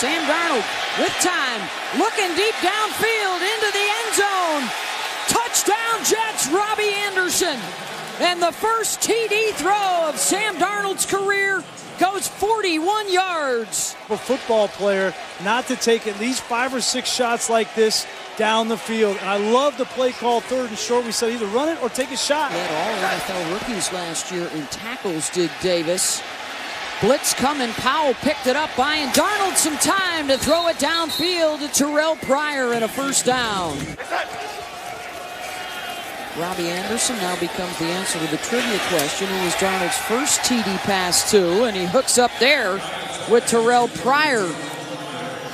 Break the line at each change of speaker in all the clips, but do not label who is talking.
Sam Darnold with time, looking deep downfield into the end zone. Touchdown Jets, Robbie Anderson. And the first TD throw of Sam Darnold's career goes 41 yards.
A football player not to take at least five or six shots like this down the field. And I love the play call third and short. We said either run it or take a shot.
Led all NFL rookies last year in tackles, did Davis. Blitz coming. Powell picked it up. Buying Darnold some time to throw it downfield to Terrell Pryor and a first down. Robbie Anderson now becomes the answer to the trivia question. It was Darnold's first TD pass too, And he hooks up there with Terrell Pryor.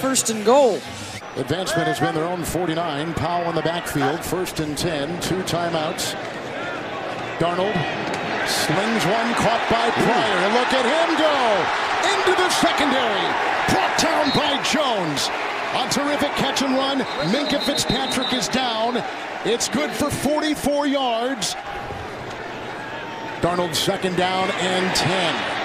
First and goal.
Advancement has been their own 49. Powell in the backfield. First and 10. Two timeouts. Darnold slings one caught by Pryor. And look at him go into the secondary. Brought down by Jones. A terrific catch and run. Minkah Fitzpatrick is down. It's good for 44 yards. Darnold second down and 10.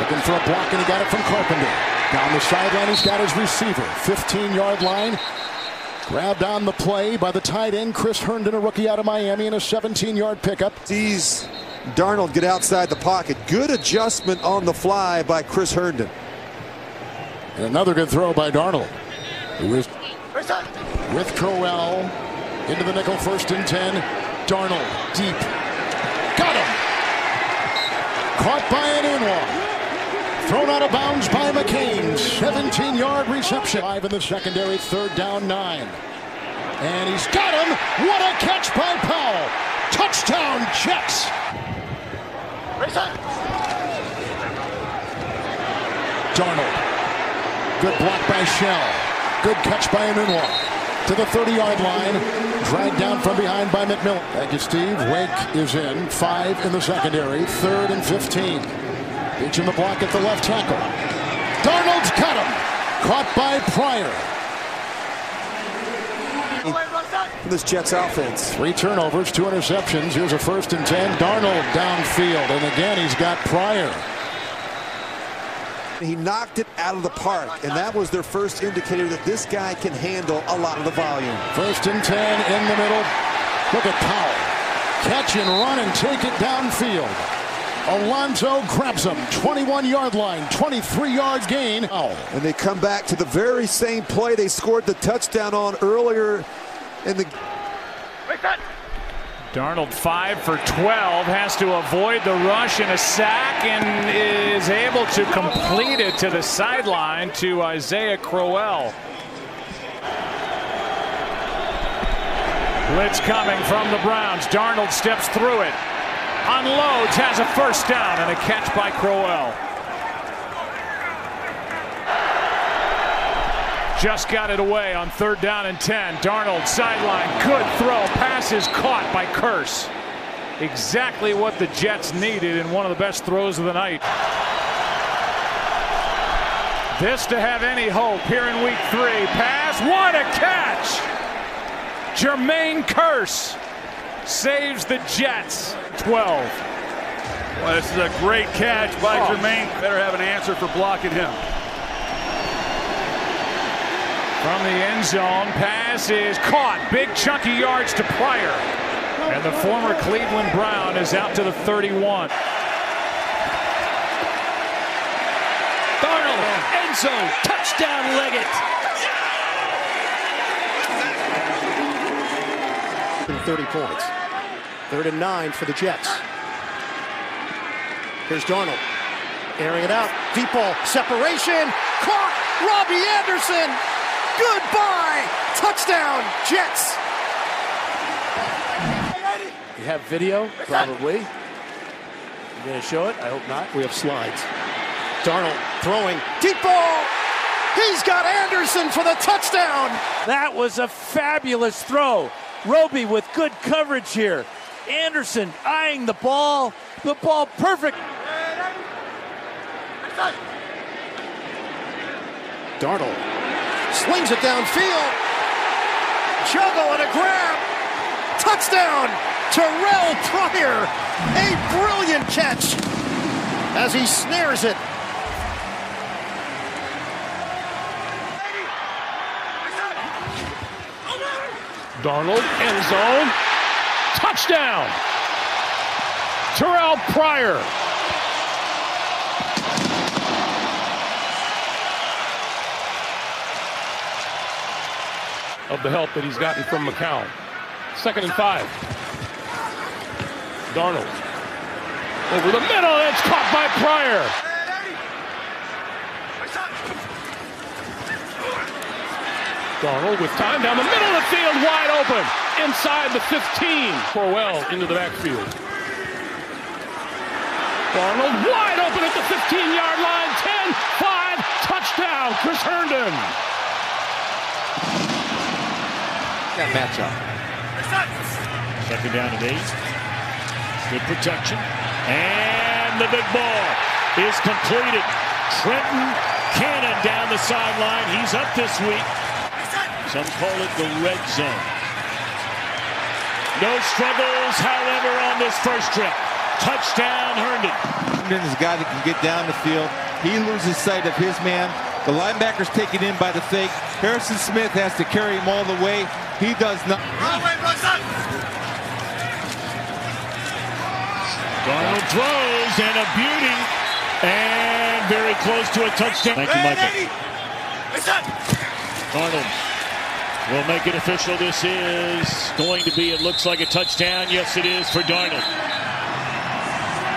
Looking for a block and he got it from Carpenter. Down the sideline he's got his receiver. 15 yard line. Grabbed on the play by the tight end Chris Herndon, a rookie out of Miami, in a 17 yard pickup.
Sees Darnold get outside the pocket. Good adjustment on the fly by Chris Herndon.
And another good throw by Darnold. Who is with Crowell into the nickel, first and 10. Darnold, deep. Got him. Caught by Enunwa. Thrown out of bounds by McCain. 17-yard reception. Five in the secondary, third down, nine. And he's got him. What a catch by Powell. Touchdown, Jets. Darnold. Good block by Shell. Good catch by Enunwa to the 30-yard line. Dragged down from behind by McMillan. Thank you, Steve. Wake is in. Five in the secondary. Third and 15. Each in the block at the left tackle. Darnold's got him. Caught by Pryor.
This Jets offense.
Three turnovers, two interceptions. Here's a first and 10. Darnold downfield. And again, he's got Pryor.
He knocked it out of the park, and that was their first indicator that this guy can handle a lot of the volume.
First and 10 in the middle. Look at Powell. Catch and run and take it downfield. Alonso grabs him. 21-yard line, 23-yard gain. Oh.
And they come back to the very same play they scored the touchdown on earlier in the...
Darnold 5 for 12, has to avoid the rush and a sack and is able to complete it to the sideline to Isaiah Crowell. Blitz coming from the Browns. Darnold steps through it. Unloads, has a first down and a catch by Crowell. Just got it away on third down and 10. Darnold sideline. Good throw. Pass is caught by Kearse. Exactly what the Jets needed in one of the best throws of the night. This to have any hope here in week three. Pass. What a catch! Jermaine Kearse saves the Jets. 12.
Well, this is a great catch by oh. Jermaine. Better have an answer for blocking him.
From the end zone, pass is caught. Big chunky yards to Pryor. And the former Cleveland Brown is out to the 31.
Darnold, end zone, touchdown Leggett.
30 points. Third and nine for the Jets. Here's Darnold. Airing it out. Deep ball. Separation. Caught. Robbie Anderson. Goodbye! Touchdown, Jets!
You have video? Probably. You going to show it? I hope not.
We have slides. Darnold throwing. Deep ball! He's got Anderson for the touchdown!
That was a fabulous throw. Roby with good coverage here. Anderson eyeing the ball. The ball perfect.
Darnold slings it downfield. Juggle and a grab. Touchdown, Terrell Pryor. A brilliant catch as he snares it.
Darnold, end zone, touchdown. Terrell Pryor Of the help that he's gotten from McCown. Second and five. Darnold. Over the middle, it's caught by Pryor. Darnold with time down the middle of the field, wide open. Inside the 15. Crowell into the backfield. Darnold wide open at the 15-yard line. 10, 5, touchdown, Chris Herndon.
That matchup.
Second down and eight. Good protection. And the big ball is completed. Trenton Cannon down the sideline. He's up this week. Some call it the red zone. No struggles, however, on this first trip. Touchdown, Herndon.
Herndon is a guy that can get down the field. He loses sight of his man. The linebacker's taken in by the fake. Harrison Smith has to carry him all the way. He does not.
Darnold throws and a beauty. And very close to a touchdown. Thank you, Michael. Darnold will make it official. This is going to be, it looks like a touchdown. Yes, it is for Darnold.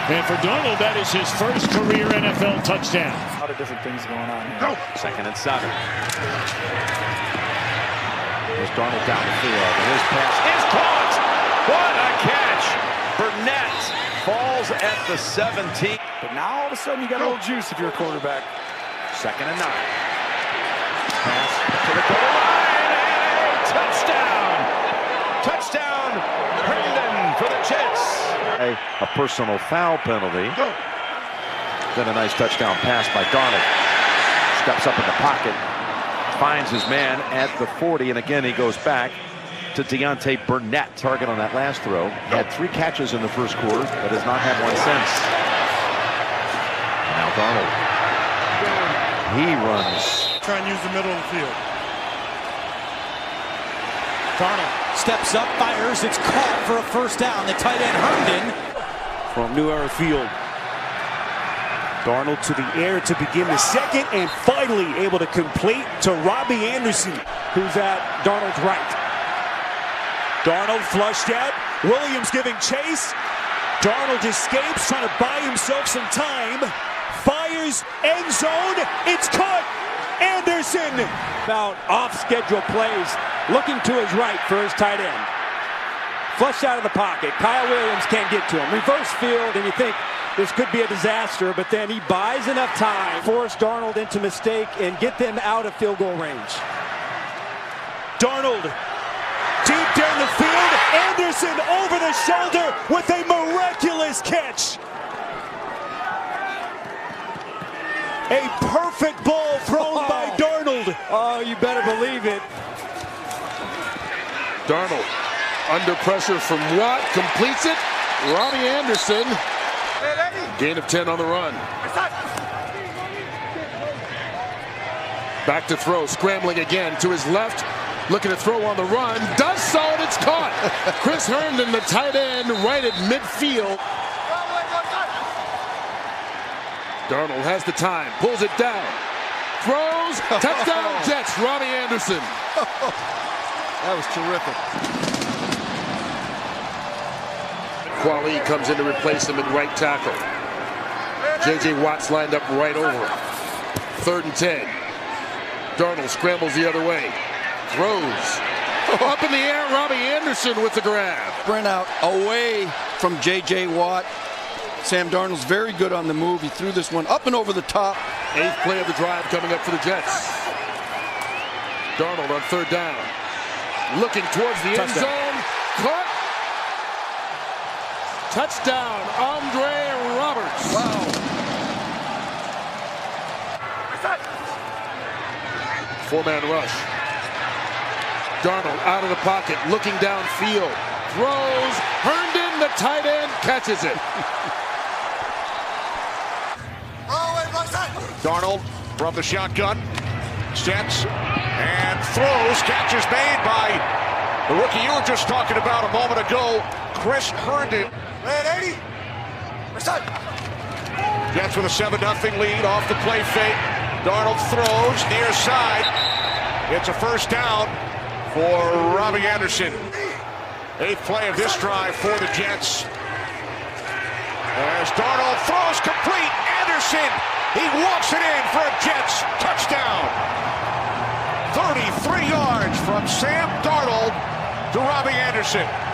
And for Darnold, that is his first career NFL touchdown.
A lot of different things going on here.
Second and seven. Here's Darnold down the field. And his pass is caught. What a catch. Burnett falls at the 17.
But now all of a sudden you got a little juice if you're a quarterback.
Second and nine. Pass to the goal line. And a touchdown. Touchdown. Herndon for the Jets. A, a personal foul penalty. Then a nice touchdown pass by Darnold. Steps up in the pocket. Finds his man at the 40. And again, he goes back to Deontay Burnett. Target on that last throw. Had three catches in the first quarter, but has not had one since. Now Darnold. He runs.
Try and use the middle of the field.
Darnold steps up, fires. It's caught for a first down. The tight end Herndon
from New Era Field. Darnold to the air to begin the second and finally able to complete to Robbie Anderson, who's at Darnold's right. Darnold flushed out. Williams giving chase. Darnold escapes, trying to buy himself some time. Fires, end zone. It's caught. Anderson.
About off-schedule plays, looking to his right for his tight end. Flush out of the pocket. Kyle Williams can't get to him. Reverse field, and you think this could be a disaster, but then he buys enough time, force Darnold into mistake, and get them out of field goal range.
Darnold deep down the field. Anderson over the shoulder with a miraculous catch. A perfect ball thrown oh. by Darnold.
Oh, you better believe it.
Darnold under pressure from Watt, completes it. Robbie Anderson, gain of 10 on the run. Back to throw, scrambling again to his left, looking to throw on the run, does so, and it's caught. Chris Herndon, the tight end, right at midfield. Darnold has the time, pulls it down, throws, touchdown Jets, Robbie Anderson.
that was terrific.
Qvale comes in to replace him at right tackle. J.J. Watt's lined up right over him. Third and 10. Darnold scrambles the other way. Throws. Oh, up in the air, Robbie Anderson with the grab.
Sprint out away from J.J. Watt. Sam Darnold's very good on the move. He threw this one up and over the top.
Eighth play of the drive coming up for the Jets. Darnold on third down. Looking towards the end zone. Caught. Touchdown, Andre Roberts.
Wow.
Four-man rush. Darnold out of the pocket, looking downfield. Throws. Herndon, the tight end, catches it.
Darnold from the shotgun. Sets and throws. Catch is made by The rookie you were just talking about a moment ago, Chris Herndon.
Man, 80.
Jets with a 7 0 lead off the play fake. Darnold throws near side. It's a first down for Robbie Anderson. Eighth play of this drive for the Jets. As Darnold throws complete, Anderson, he walks it in for a Jets touchdown. 33 yards from Sam Darnold to Robbie Anderson.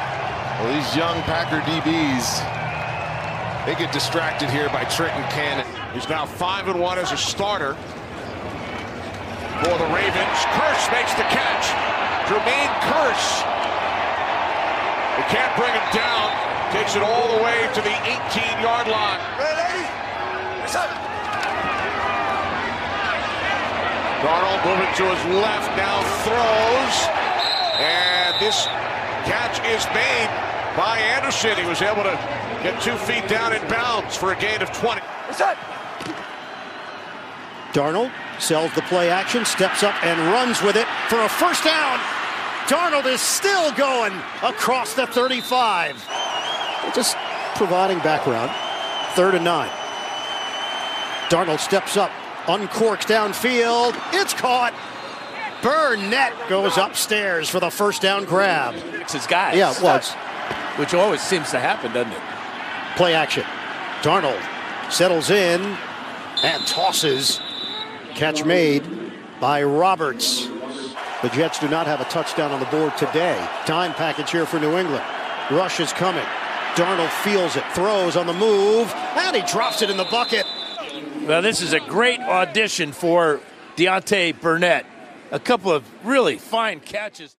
Well, these young Packer DBs, they get distracted here by Trenton Cannon.
He's now 5 and 1 as a starter for the Ravens. Kearse makes the catch. Jermaine Kearse. They can't bring him down. Takes it all the way to the 18-yard line. Ready? Darnold moving to his left, now throws. And this catch is made by Anderson. He was able to get two feet down in bounds for a gain of 20.
Darnold sells the play action, steps up and runs with it for a first down. Darnold is still going across the 35. Just providing background. Third and nine. Darnold steps up, uncorks downfield. It's caught. Burnett goes upstairs for the first down grab.
It's his guy.
Yeah, it was.
Which always seems to happen, doesn't it?
Play action. Darnold settles in and tosses. Catch made by Roberts. The Jets do not have a touchdown on the board today. Time package here for New England. Rush is coming. Darnold feels it, throws on the move, and he drops it in the bucket.
Well, this is a great audition for Deontay Burnett. A couple of really fine catches.